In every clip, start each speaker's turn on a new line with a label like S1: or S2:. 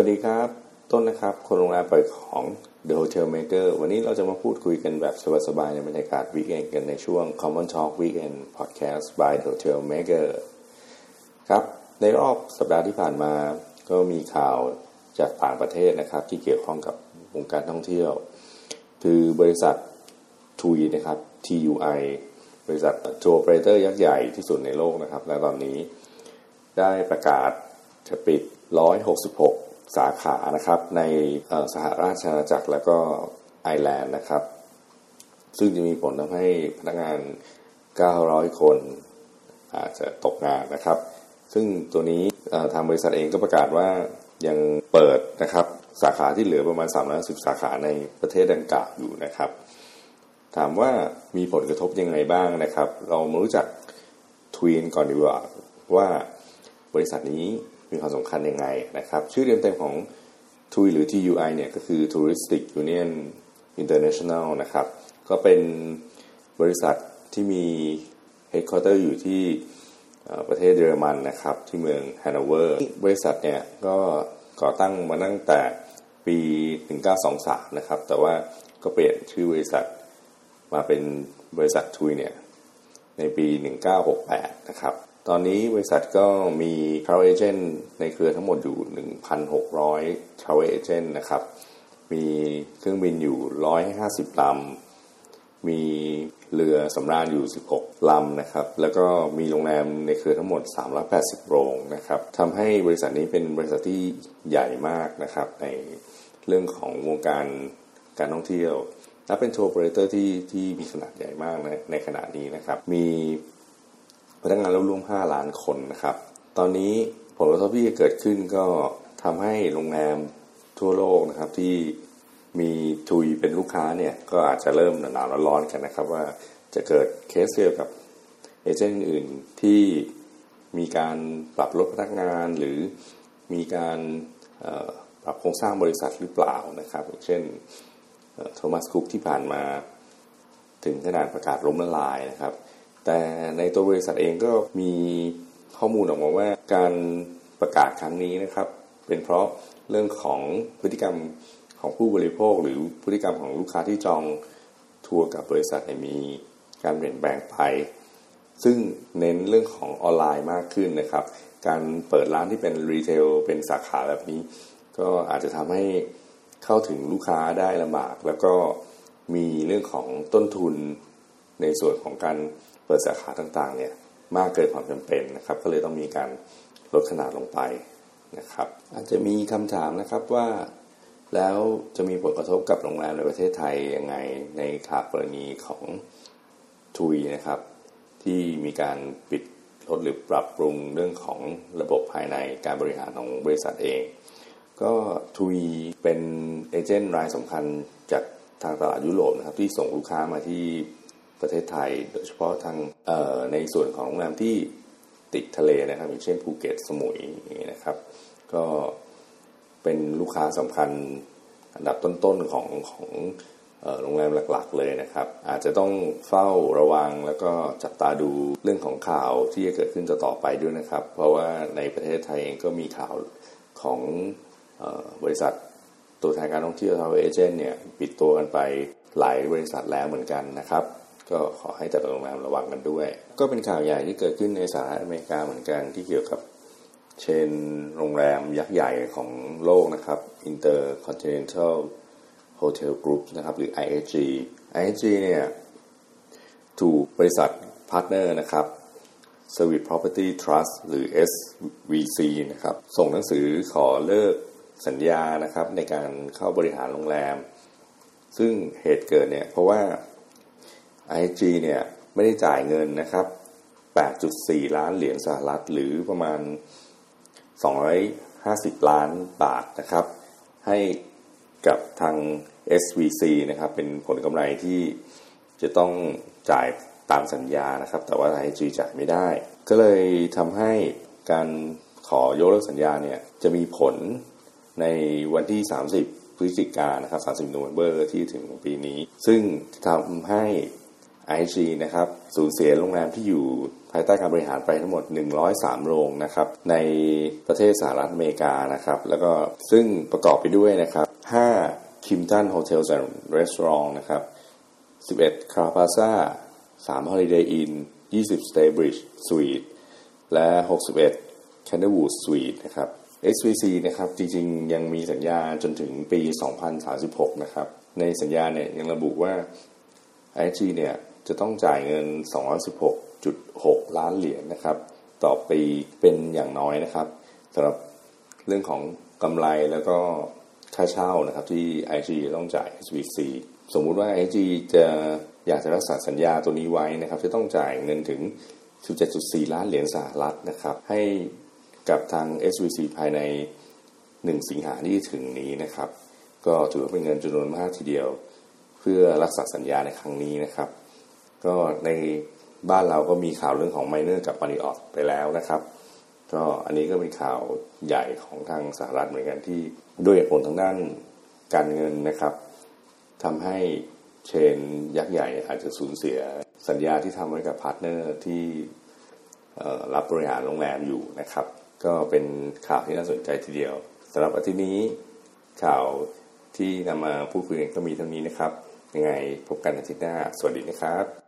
S1: วัสดีครับ ต้นนะครับ คนโรงแรมปล่อยของ The Hotel Maker วันนี้เราจะมาพูดคุยกันแบบสบายๆ ในบรรยากาศวีคเอนกันในช่วง Common Talk Weekend Podcast by The Hotel Maker ครับ ในรอบสัปดาห์ที่ผ่านมาก็มีข่าวจากต่างประเทศนะครับ ที่เกี่ยวข้องกับวงการท่องเที่ยว คือบริษัททุยนะครับ TUI บริษัททัวร์โอเปอเรเตอร์ยักษ์ใหญ่ที่สุดในโลกนะครับ และตอนนี้ได้ประกาศจะปิด 166 สาขานะครับในสหราชอาณาจักรและก็ไอร์แลนด์นะครับ ซึ่งจะมีผลทำให้พนักงาน 900 คนอาจจะตกงานนะครับ ซึ่งตัวนี้ทางบริษัทเองก็ประกาศว่ายังเปิดนะครับสาขาที่เหลือประมาณ 310 สาขาในประเทศดังกล่าวอยู่นะครับ ถามว่ามีผลกระทบยังไงบ้างนะครับ เรามารู้จักทวีนก่อนดีกว่าว่าบริษัทนี้ มีความสำคัญยังไงนะครับ ชื่อเต็มๆของ TUI หรือ TUI เนี่ยก็คือ Touristic Union International นะครับ ก็เป็นบริษัทที่มี headquarter อยู่ที่ประเทศเยอรมันนะครับ ที่เมืองฮันโนเวอร์ บริษัทเนี่ยก็ก่อตั้งมาตั้งแต่ปี 1923 นะครับ แต่ว่าก็เปลี่ยนชื่อบริษัทมาเป็นบริษัททุยเนี่ยในปี 1968 นะครับ ตอนนี้บริษัทก็มี travel agent ในเครือทั้งหมดอยู่ 1,600 travel agent นะครับ มีเครื่องบินอยู่ 150 ลำ มีเรือสำราญอยู่ 16 ลำนะครับ แล้วก็มีโรงแรมในเครือทั้งหมด 380 โรงนะครับทำให้บริษัทนี้เป็นบริษัทที่ใหญ่มากนะครับ ในเรื่องของวงการการท่องเที่ยวและเป็นโชว์โปรเตอร์ที่ที่มีขนาดใหญ่มากในในขณะนี้นะครับ มี พนักงานร่วม5ล้านคนนะครับ ตอนนี้ผลกระทบที่จะเกิดขึ้นก็ทำให้โรงแรมทั่วโลกนะครับที่มีทุยเป็นลูกค้าเนี่ยก็อาจจะเริ่มหนาวร้อนกันนะครับ ว่าจะเกิดเคสเดียวกับเอเจนต์อื่นที่มีการปรับลดพนักงานหรือมีการปรับโครงสร้างบริษัทหรือเปล่านะครับ เช่นโทมัสคุกที่ผ่านมาถึงขนาดประกาศล้มละลายนะครับ แต่ในตัวบริษัทเองก็มีข้อมูลออกมาว่าการประกาศครั้งนี้นะครับ เป็นเพราะเรื่องของพฤติกรรมของผู้บริโภค หรือพฤติกรรมของลูกค้าที่จองทัวร์กับบริษัทมีการเปลี่ยนแปลงไป ซึ่งเน้นเรื่องของออนไลน์มากขึ้นนะครับ การเปิดร้านที่เป็นรีเทลเป็นสาขาแบบนี้ ก็อาจจะทำให้เข้าถึงลูกค้าได้ลำบาก แล้วก็มีเรื่องของต้นทุนในส่วนของการ เปิดสาขาต่างๆเนี่ยมากเกินความจำเป็นนะครับ ก็เลยต้องมีการลดขนาดลงไปนะครับ อาจจะมีคำถามนะครับว่าแล้วจะมีผลกระทบกับโรงแรมในประเทศไทยยังไงในข่าวกรณีของทุยนะครับ ที่มีการปิดลดหรือปรับปรุงเรื่องของระบบภายในการบริหารของบริษัทเอง ก็ทุยเป็นเอเจนต์รายสำคัญจากทางตลาดยุโรปนะครับที่ส่งลูกค้ามาที่ ประเทศไทย โดยเฉพาะทางในส่วนของโรงแรมที่ติดทะเลนะครับอย่างเช่นภูเก็ตสมุยนะครับ ก็เป็นลูกค้าสำคัญอันดับต้นๆของของโรงแรมหลักๆเลยนะครับ อาจจะต้องเฝ้าระวังแล้วก็จับตาดูเรื่องของข่าวที่จะเกิดขึ้นจะต่อไปด้วยนะครับ เพราะว่าในประเทศไทยเองก็มีข่าวของบริษัทตัวแทนการท่องเที่ยวทาวเอเจนต์เนี่ยปิดตัวกันไปหลายบริษัทแล้วเหมือนกันนะครับ ก็ขอให้แต่ละโรงแรมระวังกันด้วย ก็เป็นข่าวใหญ่ที่เกิดขึ้นในสหรัฐอเมริกาเหมือนกันที่เกี่ยวกับ chain โรงแรมยักษ์ใหญ่ของโลกนะครับ Intercontinental Hotel Group นะครับ หรือ IHG IHG เนี่ยถูกบริษัท partner นะครับ Service Property Trust หรือ SVC นะครับ ส่งหนังสือขอเลิกสัญญานะครับในการเข้าบริหารโรงแรม ซึ่งเหตุเกิดเนี่ยเพราะว่า IG เนี่ยไม่ได้จ่ายเงินนะครับ 8.4 ล้านเหรียญสหรัฐ หรือประมาณ 250 ล้านบาทนะครับ ให้กับทาง SVC นะครับ เป็นผลกำไรที่จะต้องจ่ายตามสัญญานะครับ แต่ว่า IG จ่ายไม่ได้ ก็เลยทำให้การขอยกเลิกสัญญาเนี่ยจะมีผลในวันที่ 30พฤศจิกายนนะครับ 30 โนเวมเบอร์ที่ถึงปีนี้ ซึ่งทำให้ IG นะครับสูญเสียโรงแรมที่อยู่ภายใต้การบริหารไปทั้งหมด 103 โรงนะครับในประเทศสหรัฐอเมริกานะครับแล้วก็ซึ่งประกอบไปด้วยนะครับ5 Kimpton Hotels and Restaurant นะครับ 11 c r a p a z a 3 Holiday Inn 20 Staybridge Suite และ 61 Candlewood Suite นะครับ SVC นะครับจริงๆ ยังมีสัญญาจนถึงปี 2036 นะครับ ในสัญญาเนี่ยยังระบุว่า IG เนี่ย จะต้องจ่ายเงิน 216.6 ล้านเหรียญนะครับ ต่อปีเป็นอย่างน้อยนะครับสำหรับเรื่องของกำไรแล้วก็ค่าเช่านะครับที่ IG ต้องจ่าย SVC สมมุติว่า IG จะอยากจะรักษาสัญญาตัวนี้ไว้นะครับ จะต้องจ่ายเงินถึง 17.4 ล้านเหรียญสหรัฐนะครับ ให้กับทาง SVC ภายใน 1 สิงหาที่ถึงนี้นะครับ ก็ถือว่าเป็นเงินจำนวนมากทีเดียว เพื่อรักษาสัญญาในครั้งนี้นะครับ ก็ในบ้านเราก็มีข่าวเรื่องของไมเนอร์กับมาริออตไปแล้วนะครับ ก็อันนี้ก็เป็นข่าวใหญ่ของทางสหรัฐเหมือนกันที่ด้วยเหตุผลทางด้านการเงินนะครับทำให้ chain ยักษ์ใหญ่อาจจะสูญเสียสัญญาที่ทำไว้กับ partner ที่รับบริหารโรงแรมอยู่นะครับ ก็เป็นข่าวที่น่าสนใจทีเดียวสำหรับอาทิตย์นี้ข่าวที่นำมาพูดคุยกันก็มีเท่านี้นะครับ ยังไงพบกันอาทิตย์หน้า สวัสดีนะครับ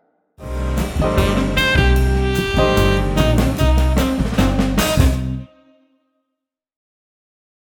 S1: Bye.